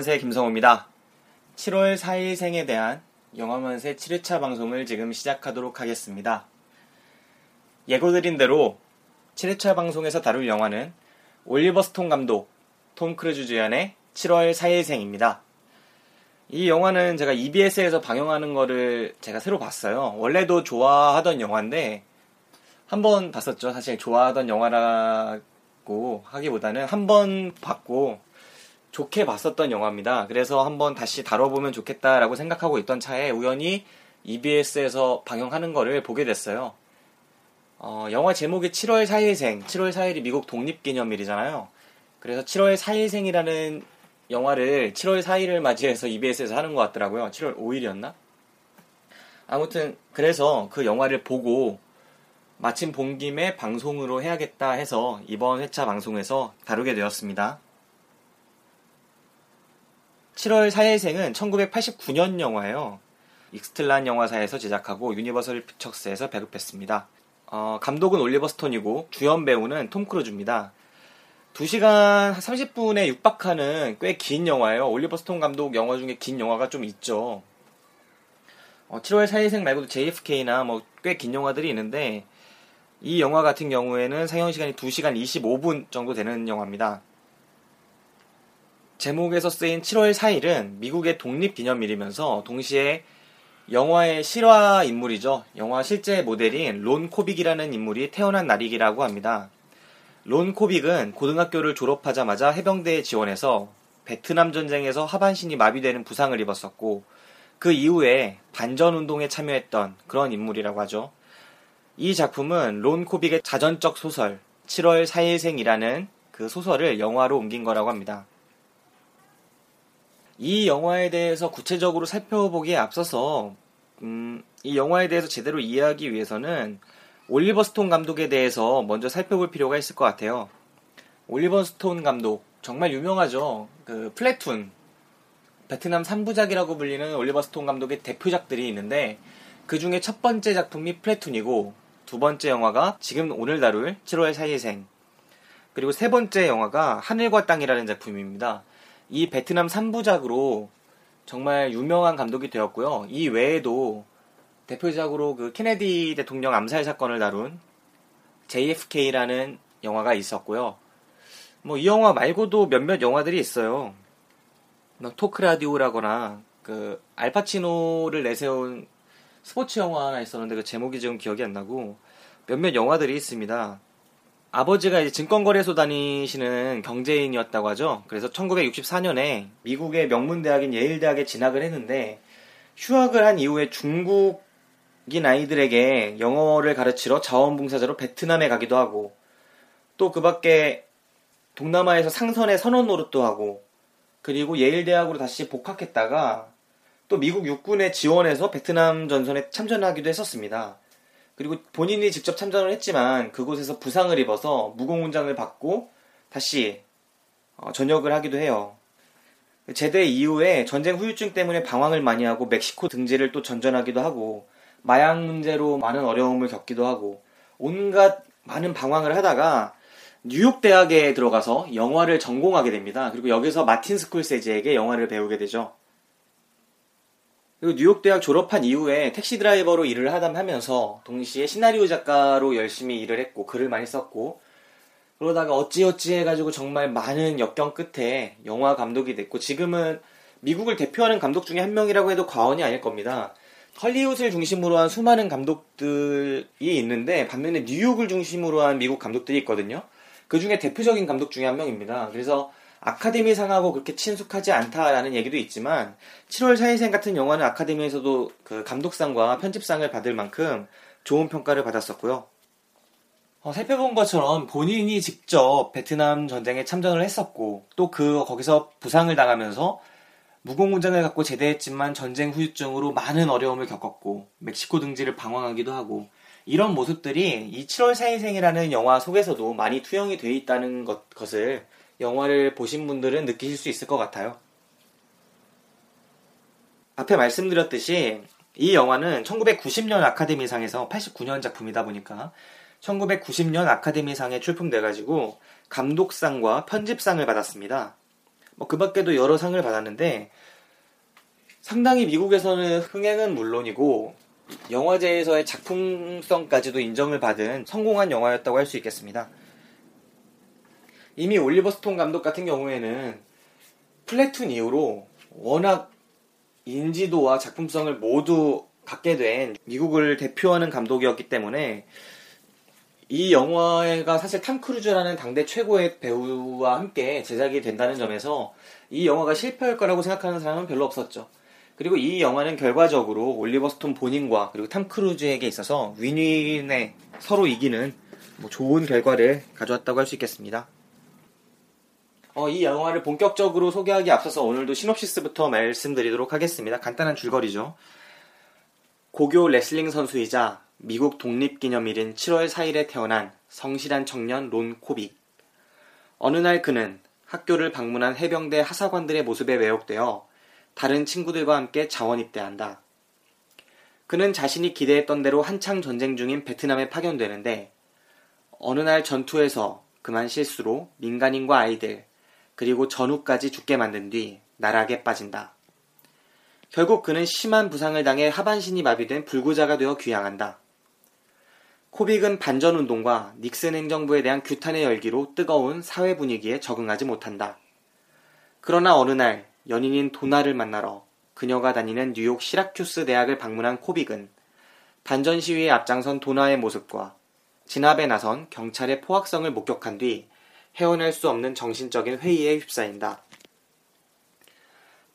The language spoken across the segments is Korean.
영화만세 김성호입니다. 7월 4일 생에 대한 영화만세 7회차 방송을 지금 시작하도록 하겠습니다. 예고드린 대로 7회차 방송에서 다룰 영화는 올리버 스톤 감독, 톰 크루즈 주연의 7월 4일 생입니다. 이 영화는 제가 EBS에서 방영하는 거를 제가 새로 봤어요. 원래도 좋아하던 영화인데 한 번 봤었죠. 사실 좋아하던 영화라고 하기보다는 한 번 봤고 좋게 봤었던 영화입니다. 그래서 한번 다시 다뤄보면 좋겠다라고 생각하고 있던 차에 우연히 EBS에서 방영하는 거를 보게 됐어요. 어, 영화 제목이 7월 4일생, 7월 4일이 미국 독립기념일이잖아요. 그래서 7월 4일생이라는 영화를 7월 4일을 맞이해서 EBS에서 하는 것 같더라고요. 7월 5일이었나? 아무튼 그래서 그 영화를 보고 마침 본 김에 방송으로 해야겠다 해서 이번 회차 방송에서 다루게 되었습니다. 7월 4일생은 1989년 영화예요. 익스틀란 영화사에서 제작하고 유니버설 픽처스에서 배급했습니다. 어, 감독은 올리버 스톤이고 주연 배우는 톰 크루즈입니다. 2시간 30분에 육박하는 꽤 긴 영화예요. 올리버 스톤 감독 영화 중에 긴 영화가 좀 있죠. 어, 7월 4일생 말고도 JFK나 뭐 꽤 긴 영화들이 있는데 이 영화 같은 경우에는 상영 시간이 2시간 25분 정도 되는 영화입니다. 제목에서 쓰인 7월 4일은 미국의 독립기념일이면서 동시에 영화의 실화 인물이죠. 영화 실제 모델인 론 코빅이라는 인물이 태어난 날이기라고 합니다. 론 코빅은 고등학교를 졸업하자마자 해병대에 지원해서 베트남 전쟁에서 하반신이 마비되는 부상을 입었었고 그 이후에 반전 운동에 참여했던 그런 인물이라고 하죠. 이 작품은 론 코빅의 자전적 소설 7월 4일생이라는 그 소설을 영화로 옮긴 거라고 합니다. 이 영화에 대해서 구체적으로 살펴보기에 앞서서 음, 이 영화에 대해서 제대로 이해하기 위해서는 올리버 스톤 감독에 대해서 먼저 살펴볼 필요가 있을 것 같아요. 올리버 스톤 감독 정말 유명하죠. 그 플래툰 베트남 3부작이라고 불리는 올리버 스톤 감독의 대표작들이 있는데 그 중에 첫 번째 작품이 플래툰이고 두 번째 영화가 지금 오늘 다룰 7월 4일생 그리고 세 번째 영화가 하늘과 땅이라는 작품입니다. 이 베트남 3부작으로 정말 유명한 감독이 되었고요. 이 외에도 대표작으로 그 케네디 대통령 암살 사건을 다룬 JFK라는 영화가 있었고요. 뭐 이 영화 말고도 몇몇 영화들이 있어요. 뭐 토크 라디오라거나 그 알파치노를 내세운 스포츠 영화 하나 있었는데 그 제목이 지금 기억이 안 나고 몇몇 영화들이 있습니다. 아버지가 이제 증권거래소 다니시는 경제인이었다고 하죠. 그래서 1964년에 미국의 명문대학인 예일대학에 진학을 했는데 휴학을 한 이후에 중국인 아이들에게 영어를 가르치러 자원봉사자로 베트남에 가기도 하고 또 그 밖에 동남아에서 상선의 선원 노릇도 하고 그리고 예일대학으로 다시 복학했다가 또 미국 육군에 지원해서 베트남 전선에 참전하기도 했었습니다. 그리고 본인이 직접 참전을 했지만 그곳에서 부상을 입어서 무공훈장을 받고 다시 어, 전역을 하기도 해요. 제대 이후에 전쟁 후유증 때문에 방황을 많이 하고 멕시코 등지를 또 전전하기도 하고 마약 문제로 많은 어려움을 겪기도 하고 온갖 많은 방황을 하다가 뉴욕 대학에 들어가서 영화를 전공하게 됩니다. 그리고 여기서 마틴 스콜세지에게 영화를 배우게 되죠. 그리고 뉴욕 대학 졸업한 이후에 택시 드라이버로 일을 하면서 동시에 시나리오 작가로 열심히 일을 했고 글을 많이 썼고 그러다가 어찌어찌 해가지고 정말 많은 역경 끝에 영화 감독이 됐고 지금은 미국을 대표하는 감독 중에 한 명이라고 해도 과언이 아닐 겁니다. 헐리우드를 중심으로 한 수많은 감독들이 있는데 반면에 뉴욕을 중심으로 한 미국 감독들이 있거든요. 그 중에 대표적인 감독 중에 한 명입니다. 그래서 아카데미상하고 그렇게 친숙하지 않다라는 얘기도 있지만 7월 4일생 같은 영화는 아카데미에서도 그 감독상과 편집상을 받을 만큼 좋은 평가를 받았었고요. 어, 살펴본 것처럼 본인이 직접 베트남 전쟁에 참전을 했었고 또 그 거기서 부상을 당하면서 무공훈장을 갖고 제대했지만 전쟁 후유증으로 많은 어려움을 겪었고 멕시코 등지를 방황하기도 하고 이런 모습들이 이 7월 4일생이라는 영화 속에서도 많이 투영이 되어 있다는 것, 것을 영화를 보신 분들은 느끼실 수 있을 것 같아요. 앞에 말씀드렸듯이 이 영화는 1990년 아카데미상에서 89년 작품이다 보니까 1990년 아카데미상에 출품돼가지고 감독상과 편집상을 받았습니다. 뭐 그 밖에도 여러 상을 받았는데 상당히 미국에서는 흥행은 물론이고 영화제에서의 작품성까지도 인정을 받은 성공한 영화였다고 할 수 있겠습니다. 이미 올리버 스톤 감독 같은 경우에는 플래툰 이후로 워낙 인지도와 작품성을 모두 갖게 된 미국을 대표하는 감독이었기 때문에 이 영화가 사실 탐 크루즈라는 당대 최고의 배우와 함께 제작이 된다는 점에서 이 영화가 실패할 거라고 생각하는 사람은 별로 없었죠. 그리고 이 영화는 결과적으로 올리버 스톤 본인과 그리고 탐 크루즈에게 있어서 win-win의 서로 이기는 뭐 좋은 결과를 가져왔다고 할 수 있겠습니다. 어, 이 영화를 본격적으로 소개하기 앞서서 오늘도 시놉시스부터 말씀드리도록 하겠습니다. 간단한 줄거리죠. 고교 레슬링 선수이자 미국 독립기념일인 7월 4일에 태어난 성실한 청년 론 코빅. 어느 날 그는 학교를 방문한 해병대 하사관들의 모습에 매혹되어 다른 친구들과 함께 자원 입대한다. 그는 자신이 기대했던 대로 한창 전쟁 중인 베트남에 파견되는데 어느 날 전투에서 그만 실수로 민간인과 아이들 그리고 전우까지 죽게 만든 뒤 나락에 빠진다. 결국 그는 심한 부상을 당해 하반신이 마비된 불구자가 되어 귀향한다. 코빅은 반전 운동과 닉슨 행정부에 대한 규탄의 열기로 뜨거운 사회 분위기에 적응하지 못한다. 그러나 어느 날 연인인 도나를 만나러 그녀가 다니는 뉴욕 시라큐스 대학을 방문한 코빅은 반전 시위에 앞장선 도나의 모습과 진압에 나선 경찰의 포악성을 목격한 뒤 헤어날 수 없는 정신적인 회의에 휩싸인다.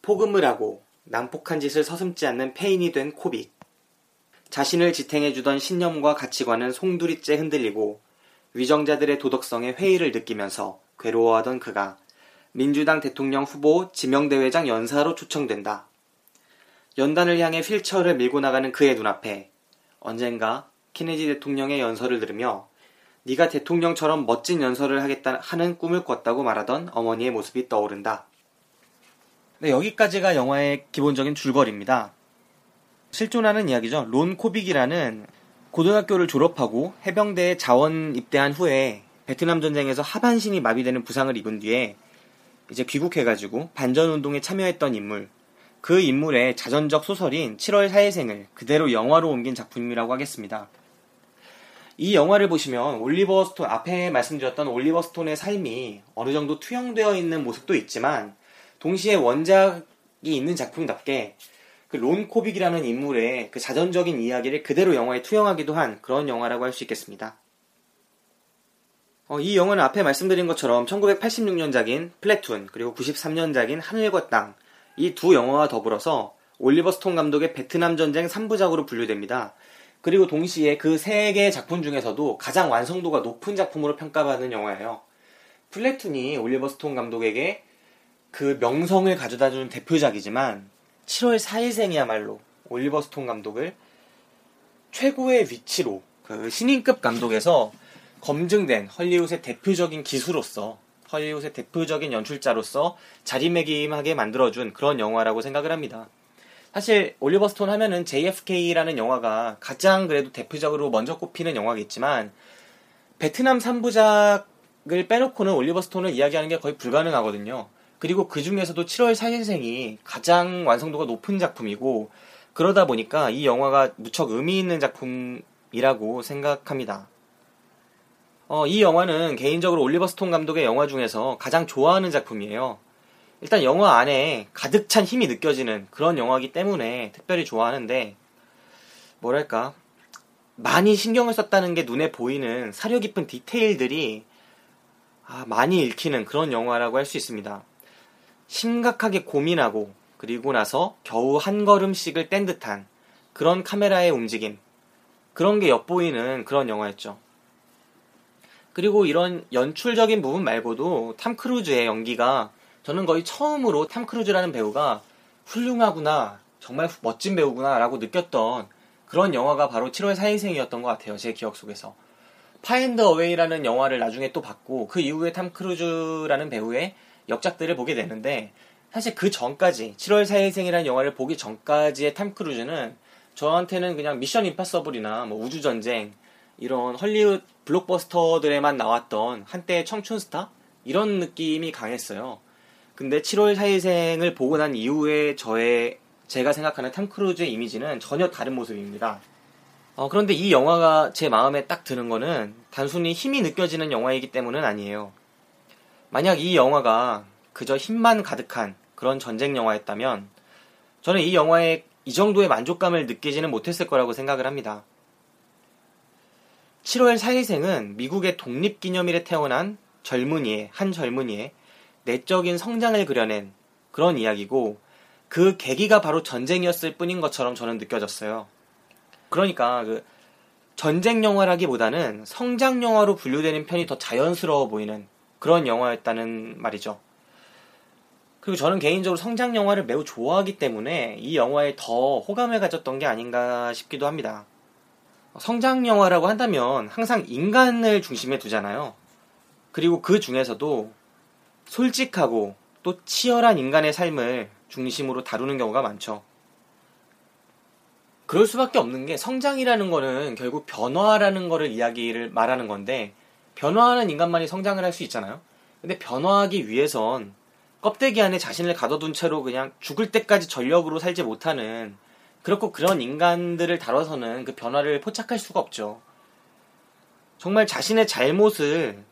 폭음을 하고 난폭한 짓을 서슴지 않는 폐인이 된 코빅. 자신을 지탱해주던 신념과 가치관은 송두리째 흔들리고 위정자들의 도덕성에 회의를 느끼면서 괴로워하던 그가 민주당 대통령 후보 지명대회장 연사로 초청된다. 연단을 향해 휠체어를 밀고 나가는 그의 눈앞에 언젠가 케네디 대통령의 연설을 들으며 네가 대통령처럼 멋진 연설을 하겠다 하는 꿈을 꿨다고 말하던 어머니의 모습이 떠오른다. 네, 여기까지가 영화의 기본적인 줄거리입니다. 실존하는 이야기죠. 론 코빅이라는 고등학교를 졸업하고 해병대에 자원 입대한 후에 베트남 전쟁에서 하반신이 마비되는 부상을 입은 뒤에 이제 귀국해가지고 반전 운동에 참여했던 인물. 그 인물의 자전적 소설인 7월 4일생을 그대로 영화로 옮긴 작품이라고 하겠습니다. 이 영화를 보시면 올리버 스톤, 앞에 말씀드렸던 올리버 스톤의 삶이 어느 정도 투영되어 있는 모습도 있지만 동시에 원작이 있는 작품답게 그 론 코빅이라는 인물의 그 자전적인 이야기를 그대로 영화에 투영하기도 한 그런 영화라고 할 수 있겠습니다. 어, 이 영화는 앞에 말씀드린 것처럼 1986년작인 플래툰 그리고 93년작인 하늘과 땅 이 두 영화와 더불어서 올리버 스톤 감독의 베트남 전쟁 3부작으로 분류됩니다. 그리고 동시에 그 세 개의 작품 중에서도 가장 완성도가 높은 작품으로 평가받는 영화예요. 플래툰이 올리버 스톤 감독에게 그 명성을 가져다 주는 대표작이지만 7월 4일생이야말로 올리버 스톤 감독을 최고의 위치로 그 신인급 감독에서 검증된 헐리우드의 대표적인 기수로서 헐리우드의 대표적인 연출자로서 자리매김하게 만들어준 그런 영화라고 생각을 합니다. 사실 올리버 스톤 하면은 JFK라는 영화가 가장 그래도 대표적으로 먼저 꼽히는 영화겠지만 베트남 3부작을 빼놓고는 올리버 스톤을 이야기하는 게 거의 불가능하거든요. 그리고 그 중에서도 7월 4일생이 가장 완성도가 높은 작품이고 그러다 보니까 이 영화가 무척 의미 있는 작품이라고 생각합니다. 어, 이 영화는 개인적으로 올리버 스톤 감독의 영화 중에서 가장 좋아하는 작품이에요. 일단 영화 안에 가득 찬 힘이 느껴지는 그런 영화이기 때문에 특별히 좋아하는데 뭐랄까 많이 신경을 썼다는 게 눈에 보이는 사려 깊은 디테일들이 아, 많이 읽히는 그런 영화라고 할 수 있습니다. 심각하게 고민하고 그리고 나서 겨우 한 걸음씩을 뗀 듯한 그런 카메라의 움직임 그런 게 엿보이는 그런 영화였죠. 그리고 이런 연출적인 부분 말고도 탐 크루즈의 연기가 저는 거의 처음으로 탐 크루즈라는 배우가 훌륭하구나 정말 멋진 배우구나라고 느꼈던 그런 영화가 바로 7월 4일생이었던 것 같아요. 제 기억 속에서. 파 앤드 어웨이라는 영화를 나중에 또 봤고 그 이후에 탐 크루즈라는 배우의 역작들을 보게 되는데 사실 그 전까지 7월 4일생이라는 영화를 보기 전까지의 탐 크루즈는 저한테는 그냥 미션 임파서블이나 뭐 우주 전쟁 이런 헐리우드 블록버스터들에만 나왔던 한때의 청춘 스타 이런 느낌이 강했어요. 근데 7월 4일생을 보고 난 이후에 저의 제가 생각하는 탐 크루즈의 이미지는 전혀 다른 모습입니다. 어, 그런데 이 영화가 제 마음에 딱 드는 거는 단순히 힘이 느껴지는 영화이기 때문은 아니에요. 만약 이 영화가 그저 힘만 가득한 그런 전쟁 영화였다면 저는 이 영화에 이 정도의 만족감을 느끼지는 못했을 거라고 생각을 합니다. 7월 4일생은 미국의 독립기념일에 태어난 젊은이의, 한 젊은이의 내적인 성장을 그려낸 그런 이야기고 그 계기가 바로 전쟁이었을 뿐인 것처럼 저는 느껴졌어요. 그러니까 그 전쟁 영화라기보다는 성장 영화로 분류되는 편이 더 자연스러워 보이는 그런 영화였다는 말이죠. 그리고 저는 개인적으로 성장 영화를 매우 좋아하기 때문에 이 영화에 더 호감을 가졌던 게 아닌가 싶기도 합니다. 성장 영화라고 한다면 항상 인간을 중심에 두잖아요. 그리고 그 중에서도 솔직하고 또 치열한 인간의 삶을 중심으로 다루는 경우가 많죠. 그럴 수밖에 없는 게 성장이라는 거는 결국 변화라는 거를 이야기를 말하는 건데 변화하는 인간만이 성장을 할 수 있잖아요. 근데 변화하기 위해선 껍데기 안에 자신을 가둬둔 채로 그냥 죽을 때까지 전력으로 살지 못하는 그렇고 그런 인간들을 다뤄서는 그 변화를 포착할 수가 없죠. 정말 자신의 잘못을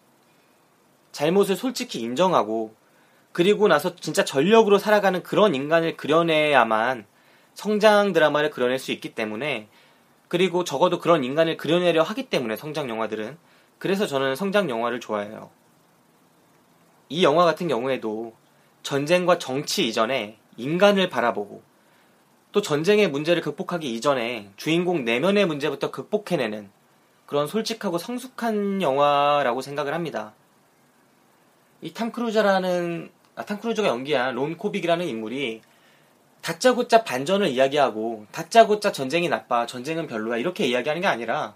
잘못을 솔직히 인정하고 그리고 나서 진짜 전력으로 살아가는 그런 인간을 그려내야만 성장 드라마를 그려낼 수 있기 때문에 그리고 적어도 그런 인간을 그려내려 하기 때문에 성장 영화들은 그래서 저는 성장 영화를 좋아해요. 이 영화 같은 경우에도 전쟁과 정치 이전에 인간을 바라보고 또 전쟁의 문제를 극복하기 이전에 주인공 내면의 문제부터 극복해내는 그런 솔직하고 성숙한 영화라고 생각을 합니다. 이 탐 크루저라는 아, 탐 크루저가 연기한 론 코빅이라는 인물이 다짜고짜 반전을 이야기하고 다짜고짜 전쟁이 나빠 전쟁은 별로야 이렇게 이야기하는 게 아니라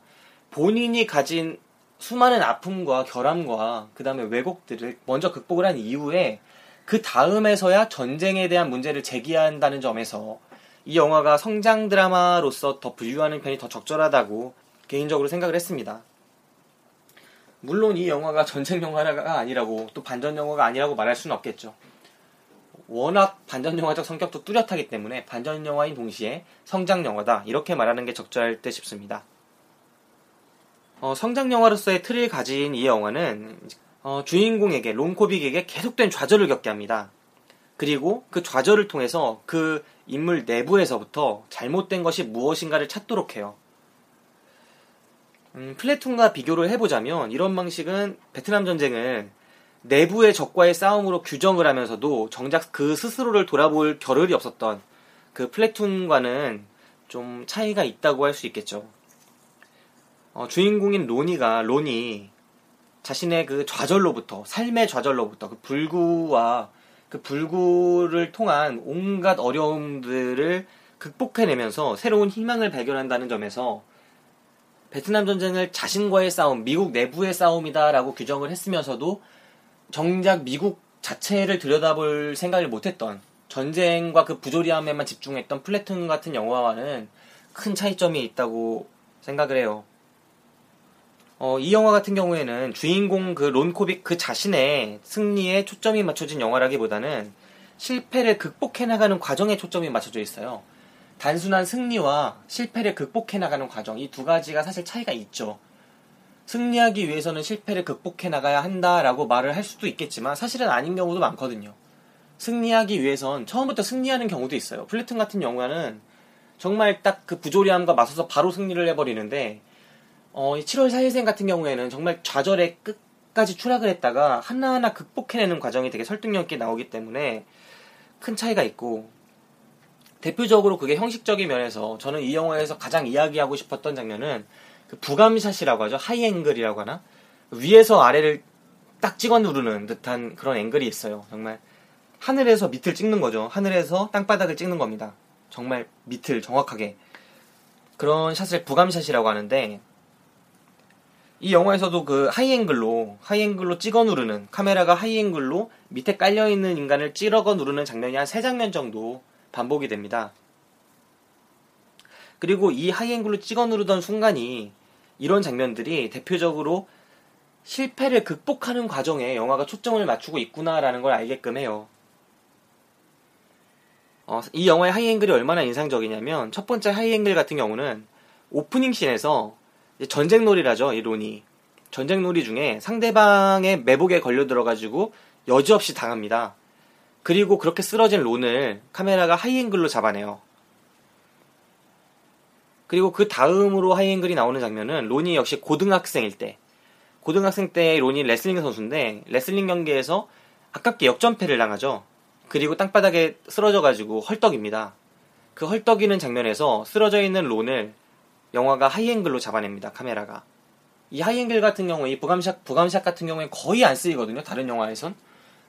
본인이 가진 수많은 아픔과 결함과 그 다음에 왜곡들을 먼저 극복을 한 이후에 그 다음에서야 전쟁에 대한 문제를 제기한다는 점에서 이 영화가 성장 드라마로서 더 분류하는 편이 더 적절하다고 개인적으로 생각을 했습니다. 물론 이 영화가 전쟁 영화가 아니라고 또 반전 영화가 아니라고 말할 수는 없겠죠. 워낙 반전 영화적 성격도 뚜렷하기 때문에 반전 영화인 동시에 성장 영화다 이렇게 말하는 게 적절할 듯 싶습니다. 어, 성장 영화로서의 틀을 가진 이 영화는 어, 주인공에게 론코빅에게 계속된 좌절을 겪게 합니다. 그리고 그 좌절을 통해서 그 인물 내부에서부터 잘못된 것이 무엇인가를 찾도록 해요. 음, 플래툰과 비교를 해보자면 이런 방식은 베트남 전쟁을 내부의 적과의 싸움으로 규정을 하면서도 정작 그 스스로를 돌아볼 겨를이 없었던 그 플래툰과는 좀 차이가 있다고 할 수 있겠죠. 어, 주인공인 로니가 로니 자신의 그 좌절로부터 삶의 좌절로부터 그 불구와 그 불구를 통한 온갖 어려움들을 극복해내면서 새로운 희망을 발견한다는 점에서 베트남 전쟁을 자신과의 싸움, 미국 내부의 싸움이다라고 규정을 했으면서도 정작 미국 자체를 들여다볼 생각을 못했던 전쟁과 그 부조리함에만 집중했던 플래툰 같은 영화와는 큰 차이점이 있다고 생각을 해요. 어, 이 영화 같은 경우에는 주인공 그 론코빅 그 자신의 승리에 초점이 맞춰진 영화라기보다는 실패를 극복해 나가는 과정에 초점이 맞춰져 있어요. 단순한 승리와 실패를 극복해 나가는 과정 이 두 가지가 사실 차이가 있죠. 승리하기 위해서는 실패를 극복해 나가야 한다라고 말을 할 수도 있겠지만 사실은 아닌 경우도 많거든요. 승리하기 위해선 처음부터 승리하는 경우도 있어요. 플래툰 같은 영화는 정말 딱 그 부조리함과 맞서서 바로 승리를 해버리는데 어, 이 7월 4일생 같은 경우에는 정말 좌절의 끝까지 추락을 했다가 하나하나 극복해내는 과정이 되게 설득력 있게 나오기 때문에 큰 차이가 있고 대표적으로 그게 형식적인 면에서 저는 이 영화에서 가장 이야기하고 싶었던 장면은 그 부감 shot이라고 하죠. high angle이라고 하나? 위에서 아래를 딱 찍어 누르는 듯한 그런 앵글이 있어요. 정말 하늘에서 밑을 찍는 거죠. 하늘에서 땅바닥을 찍는 겁니다. 정말 밑을 정확하게. 그런 shot을 부감 shot이라고 하는데 이 영화에서도 그 하이앵글로 하이앵글로 찍어 누르는 카메라가 high angle로 밑에 깔려 있는 인간을 찌르고 누르는 장면이 한 세 장면 정도 반복이 됩니다. 그리고 이 high angle로 찍어 누르던 순간이 이런 장면들이 대표적으로 실패를 극복하는 과정에 영화가 초점을 맞추고 있구나라는 걸 알게끔 해요. 어, 이 영화의 high angle이 얼마나 인상적이냐면 첫 번째 high angle 같은 경우는 오프닝 scene에서 전쟁놀이라죠 이 론이 전쟁놀이 중에 상대방의 매복에 걸려 들어가지고 여지없이 당합니다. 그리고 그렇게 쓰러진 론을 카메라가 high angle로 잡아내요. 그리고 그 다음으로 high angle이 나오는 장면은 론이 역시 고등학생일 때 고등학생 때 론이 레슬링 선수인데 레슬링 경기에서 아깝게 역전패를 당하죠. 그리고 땅바닥에 쓰러져가지고 헐떡입니다. 그 헐떡이는 장면에서 쓰러져 있는 론을 영화가 high angle로 잡아냅니다. 카메라가. 이 하이앵글 같은 경우에 이 부감샷 부감샷 같은 경우에 거의 안 쓰이거든요. 다른 영화에선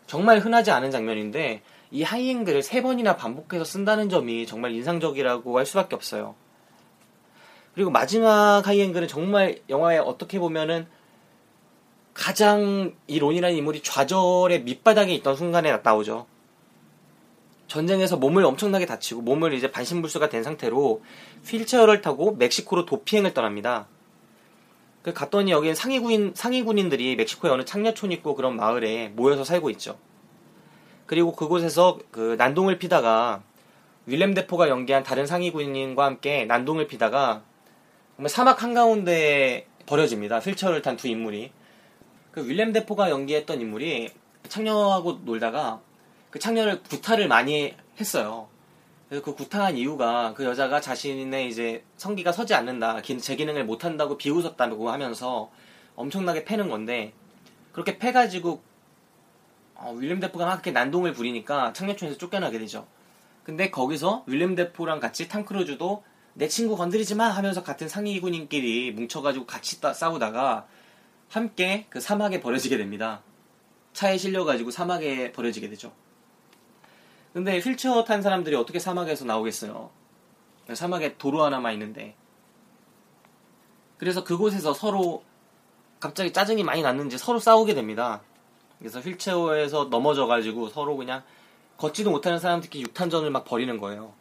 정말 흔하지 않은 장면인데 이 하이앵글을 세 번이나 반복해서 쓴다는 점이 정말 인상적이라고 할 수밖에 없어요. 그리고 마지막 하이앵글은 정말 영화에 어떻게 보면은 가장 이 론이라는 인물이 좌절의 밑바닥에 있던 순간에 나오죠. 전쟁에서 몸을 엄청나게 다치고 몸을 이제 반신불수가 된 상태로 휠체어를 타고 멕시코로 도피행을 떠납니다. 그 갔더니 여기엔 상위군인, 상위군인들이 멕시코의 어느 창녀촌 있고 그런 마을에 모여서 살고 있죠. 그리고 그곳에서 그 난동을 피다가 윌렘 데포가 연기한 다른 상위군인과 함께 난동을 피다가 정말 사막 한가운데에 버려집니다. 휠체어를 탄 두 인물이. 그 윌렘 데포가 연기했던 인물이 창녀하고 놀다가 그 창녀를 구타를 많이 했어요. 그래서 그 구타한 이유가 그 여자가 자신의 이제 성기가 서지 않는다, 기- 제 기능을 못한다고 비웃었다고 하면서 엄청나게 패는 건데 그렇게 패가지고 어, 윌리엄 데포가 막 이렇게 난동을 부리니까 창녀촌에서 쫓겨나게 되죠. 근데 거기서 윌리엄 데포랑 같이 탐 크루즈도 내 친구 건드리지 마 하면서 같은 상이군인끼리 뭉쳐가지고 같이 따- 싸우다가 함께 그 사막에 버려지게 됩니다. 차에 실려가지고 사막에 버려지게 되죠. 근데 휠체어 탄 사람들이 어떻게 사막에서 나오겠어요? 사막에 도로 하나만 있는데. 그래서 그곳에서 서로 갑자기 짜증이 많이 났는지 서로 싸우게 됩니다. 그래서 휠체어에서 넘어져가지고 서로 그냥 걷지도 못하는 사람들끼리 육탄전을 막 벌이는 거예요.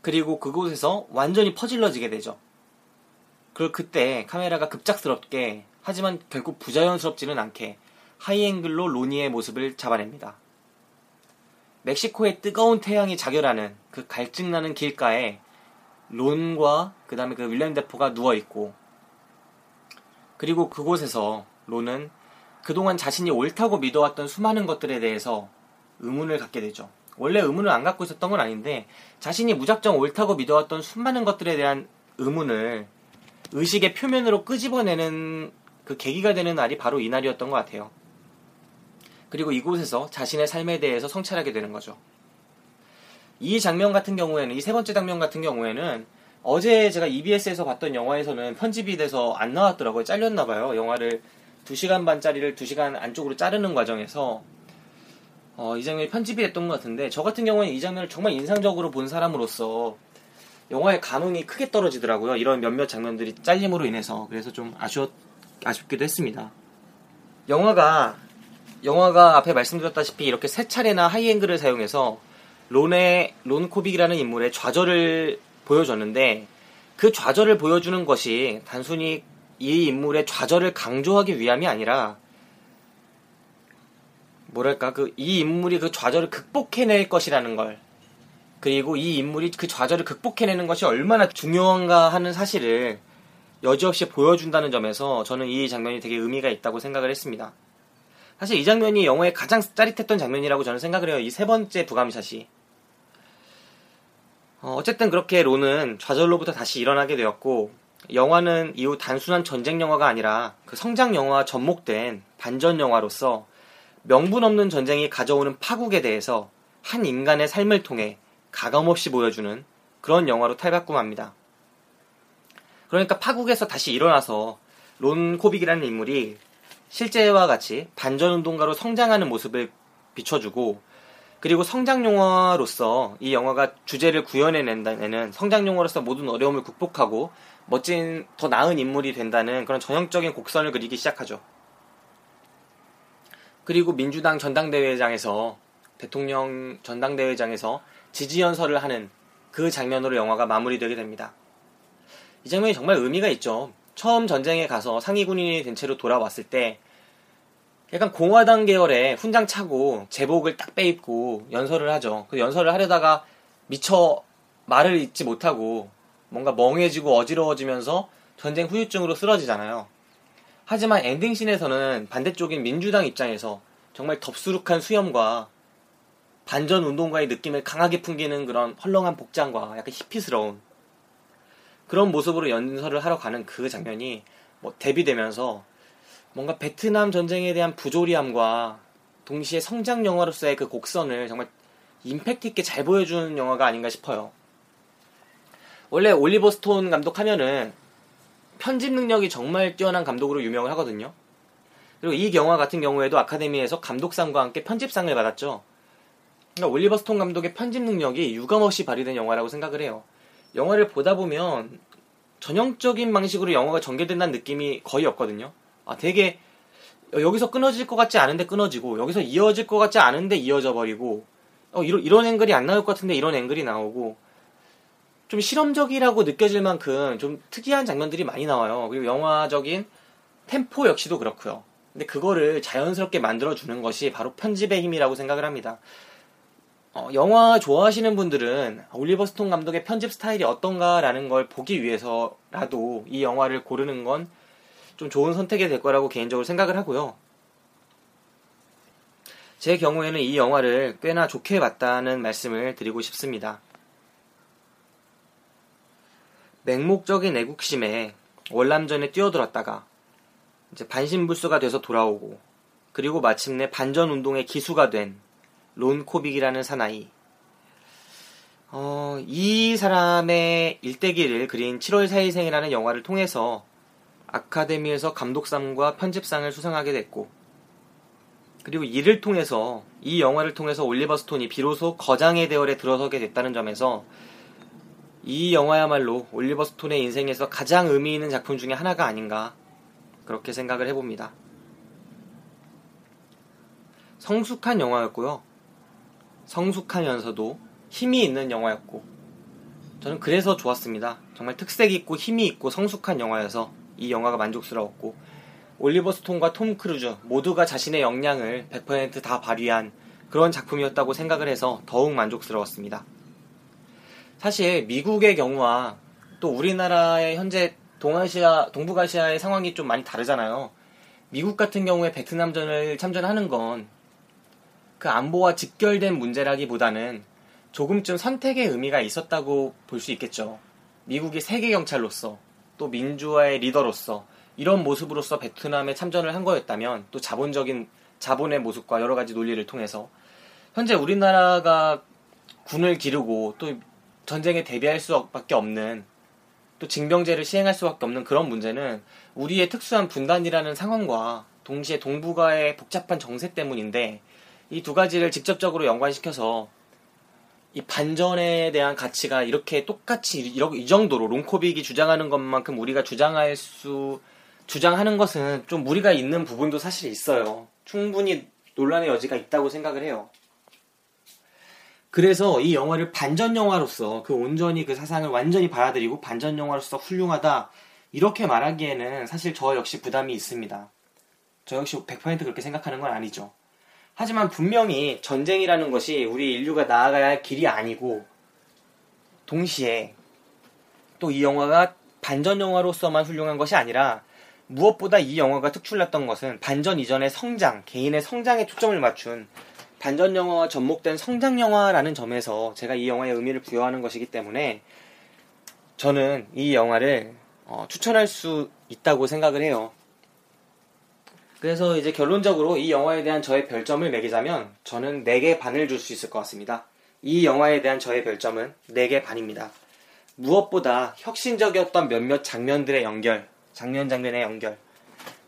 그리고 그곳에서 완전히 퍼질러지게 되죠. 그리고 그때 카메라가 급작스럽게 하지만 결국 부자연스럽지는 않게 하이앵글로 로니의 모습을 잡아냅니다. 멕시코의 뜨거운 태양이 자결하는 그 갈증나는 길가에 론과 그 다음에 그 윌리엄 데포가 누워있고 그리고 그곳에서 론은 그동안 자신이 옳다고 믿어왔던 수많은 것들에 대해서 의문을 갖게 되죠. 원래 의문을 안 갖고 있었던 건 아닌데 자신이 무작정 옳다고 믿어왔던 수많은 것들에 대한 의문을 의식의 표면으로 끄집어내는 그 계기가 되는 날이 바로 이 날이었던 것 같아요. 그리고 이곳에서 자신의 삶에 대해서 성찰하게 되는 거죠. 이 장면 같은 경우에는, 이 세 번째 장면 같은 경우에는 어제 제가 EBS에서 봤던 영화에서는 편집이 돼서 안 나왔더라고요. 잘렸나 봐요. 영화를 2시간 반짜리를 2시간 안쪽으로 자르는 과정에서 어, 이 장면이 편집이 됐던 것 같은데 저 같은 경우는 이 장면을 정말 인상적으로 본 사람으로서 영화의 감흥이 크게 떨어지더라고요. 이런 몇몇 장면들이 잘림으로 인해서 그래서 좀 아쉬웠 아쉽기도 했습니다. 영화가 영화가 앞에 말씀드렸다시피 이렇게 세 차례나 하이앵글을 사용해서 론의 론 코빅이라는 인물의 좌절을 보여줬는데 그 좌절을 보여주는 것이 단순히 이 인물의 좌절을 강조하기 위함이 아니라 뭐랄까 그 이 인물이 그 좌절을 극복해낼 것이라는 걸 그리고 이 인물이 그 좌절을 극복해내는 것이 얼마나 중요한가 하는 사실을 여지없이 보여준다는 점에서 저는 이 장면이 되게 의미가 있다고 생각을 했습니다. 사실 이 장면이 영화의 가장 짜릿했던 장면이라고 저는 생각을 해요. 이 세 번째 부감샷이. 어, 어쨌든 그렇게 론은 좌절로부터 다시 일어나게 되었고 영화는 이후 단순한 전쟁 영화가 아니라 그 성장 영화와 접목된 반전 영화로서 명분 없는 전쟁이 가져오는 파국에 대해서 한 인간의 삶을 통해 가감없이 보여주는 그런 영화로 탈바꿈합니다. 그러니까 파국에서 다시 일어나서 론 코빅이라는 인물이 실제와 같이 반전 운동가로 성장하는 모습을 비춰주고 그리고 성장 영화로서 이 영화가 주제를 구현해 낸다는 성장 영화로서 모든 어려움을 극복하고 멋진 더 나은 인물이 된다는 그런 전형적인 곡선을 그리기 시작하죠. 그리고 민주당 전당대회장에서 대통령 전당대회장에서 지지연설을 하는 그 장면으로 영화가 마무리되게 됩니다. 이 장면이 정말 의미가 있죠. 처음 전쟁에 가서 상위 군인이 된 채로 돌아왔을 때 약간 공화당 계열의 훈장 차고 제복을 딱 빼입고 연설을 하죠. 그 연설을 하려다가 미처 말을 잊지 못하고 뭔가 멍해지고 어지러워지면서 전쟁 후유증으로 쓰러지잖아요. 하지만 엔딩씬에서는 반대쪽인 민주당 입장에서 정말 덥수룩한 수염과 반전 운동가의 느낌을 강하게 풍기는 그런 헐렁한 복장과 약간 히피스러운 그런 모습으로 연설을 하러 가는 그 장면이 뭐 대비되면서 뭔가 베트남 전쟁에 대한 부조리함과 동시에 성장 영화로서의 그 곡선을 정말 임팩트 있게 잘 보여주는 영화가 아닌가 싶어요. 원래 올리버 스톤 감독 하면은 편집 능력이 정말 뛰어난 감독으로 유명을 하거든요. 그리고 이 영화 같은 경우에도 아카데미에서 감독상과 함께 편집상을 받았죠. 그러니까 올리버 스톤 감독의 편집 능력이 유감없이 발휘된 영화라고 생각을 해요. 영화를 보다 보면 전형적인 방식으로 영화가 전개된다는 느낌이 거의 없거든요. 아, 되게 여기서 끊어질 것 같지 않은데 끊어지고 여기서 이어질 것 같지 않은데 이어져 버리고 어, 이런 이런 앵글이 안 나올 것 같은데 이런 앵글이 나오고 좀 실험적이라고 느껴질 만큼 좀 특이한 장면들이 많이 나와요. 그리고 영화적인 템포 역시도 그렇고요. 근데 그거를 자연스럽게 만들어 주는 것이 바로 편집의 힘이라고 생각을 합니다. 어, 영화 좋아하시는 분들은 올리버 스톤 감독의 편집 스타일이 어떤가라는 걸 보기 위해서라도 이 영화를 고르는 건 좀 좋은 선택이 될 거라고 개인적으로 생각을 하고요. 제 경우에는 이 영화를 꽤나 좋게 봤다는 말씀을 드리고 싶습니다. 맹목적인 애국심에 월남전에 뛰어들었다가 이제 반신불수가 돼서 돌아오고 그리고 마침내 반전 운동의 기수가 된 론 코빅이라는 사나이. 어, 이 사람의 일대기를 그린 7월 4일생이라는 영화를 통해서 아카데미에서 감독상과 편집상을 수상하게 됐고, 그리고 이를 통해서, 이 영화를 통해서 올리버 스톤이 비로소 거장의 대열에 들어서게 됐다는 점에서 이 영화야말로 올리버 스톤의 인생에서 가장 의미 있는 작품 중에 하나가 아닌가, 그렇게 생각을 해봅니다. 성숙한 영화였고요. 성숙하면서도 힘이 있는 영화였고 저는 그래서 좋았습니다. 정말 특색 있고 힘이 있고 성숙한 영화여서 이 영화가 만족스러웠고 올리버 스톤과 톰 크루즈 모두가 자신의 역량을 100%다 발휘한 그런 작품이었다고 생각을 해서 더욱 만족스러웠습니다. 사실 미국의 경우와 또 우리나라의 현재 동아시아, 동북아시아의 상황이 좀 많이 다르잖아요. 미국 같은 경우에 베트남전을 참전하는 건 그 안보와 직결된 문제라기보다는 조금쯤 선택의 의미가 있었다고 볼 수 있겠죠. 미국이 세계 경찰로서 또 민주화의 리더로서 이런 모습으로서 베트남에 참전을 한 거였다면 또 자본적인 자본의 모습과 여러 가지 논리를 통해서 현재 우리나라가 군을 기르고 또 전쟁에 대비할 수밖에 없는 또 징병제를 시행할 수밖에 없는 그런 문제는 우리의 특수한 분단이라는 상황과 동시에 동북아의 복잡한 정세 때문인데 이 두 가지를 직접적으로 연관시켜서 이 반전에 대한 가치가 이렇게 똑같이 이 정도로 롱코빅이 주장하는 것만큼 우리가 주장할 수 주장하는 것은 좀 무리가 있는 부분도 사실 있어요. 충분히 논란의 여지가 있다고 생각을 해요. 그래서 이 영화를 반전 영화로서 그 온전히 그 사상을 완전히 받아들이고 반전 영화로서 훌륭하다 이렇게 말하기에는 사실 저 역시 부담이 있습니다. 저 역시 100% 그렇게 생각하는 건 아니죠. 하지만 분명히 전쟁이라는 것이 우리 인류가 나아가야 할 길이 아니고 동시에 또 이 영화가 반전 영화로서만 훌륭한 것이 아니라 무엇보다 이 영화가 특출났던 것은 반전 이전의 성장, 개인의 성장에 초점을 맞춘 반전 영화와 접목된 성장 영화라는 점에서 제가 이 영화의 의미를 부여하는 것이기 때문에 저는 이 영화를 어, 추천할 수 있다고 생각을 해요. 그래서 이제 결론적으로 이 영화에 대한 저의 별점을 매기자면 저는 4개 반을 줄 수 있을 것 같습니다. 이 영화에 대한 저의 별점은 4개 반입니다. 무엇보다 혁신적이었던 몇몇 장면들의 연결, 장면 장면의 연결,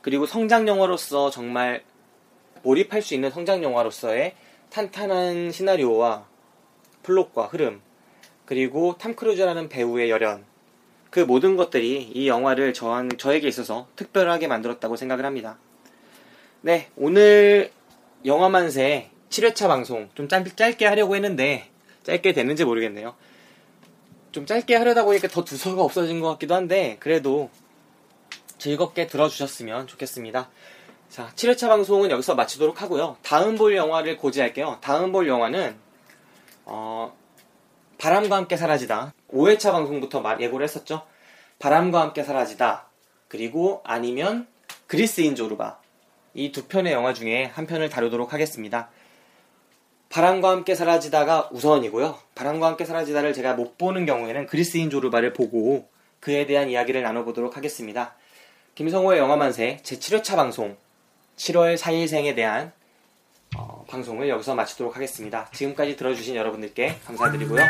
그리고 성장 영화로서 정말 몰입할 수 있는 성장 영화로서의 탄탄한 시나리오와 플롯과 흐름, 그리고 톰 크루즈라는 배우의 열연, 그 모든 것들이 이 영화를 저한, 저에게 있어서 특별하게 만들었다고 생각을 합니다. 네, 오늘 영화만세 7회차 방송 좀 짧, 짧게 하려고 했는데 짧게 됐는지 모르겠네요. 좀 짧게 하려다 보니까 더 두서가 없어진 것 같기도 한데 그래도 즐겁게 들어주셨으면 좋겠습니다. 자, 7회차 방송은 여기서 마치도록 하고요. 다음 볼 영화를 고지할게요. 다음 볼 영화는 어, 바람과 함께 사라지다. 5회차 방송부터 말 예고를 했었죠. 바람과 함께 사라지다. 그리고 아니면 그리스인 조르바. 이 두 편의 영화 중에 한 편을 다루도록 하겠습니다. 바람과 함께 사라지다가 우선이고요. 바람과 함께 사라지다를 제가 못 보는 경우에는 그리스인 조르바를 보고 그에 대한 이야기를 나눠보도록 하겠습니다. 김성호의 영화만세 제7회차 방송 7월 4일생에 대한 어, 방송을 여기서 마치도록 하겠습니다. 지금까지 들어주신 여러분들께 감사드리고요.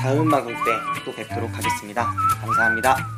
다음 방송 때 또 뵙도록 하겠습니다. 감사합니다.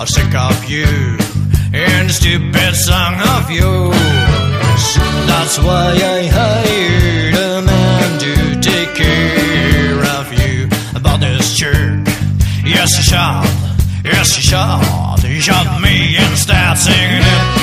I'm sick of you and the stupid song of yours. That's why I hired a man to take care of you. About this jerk, yes, he shot, yes, he shot. He shot me instead, singing it.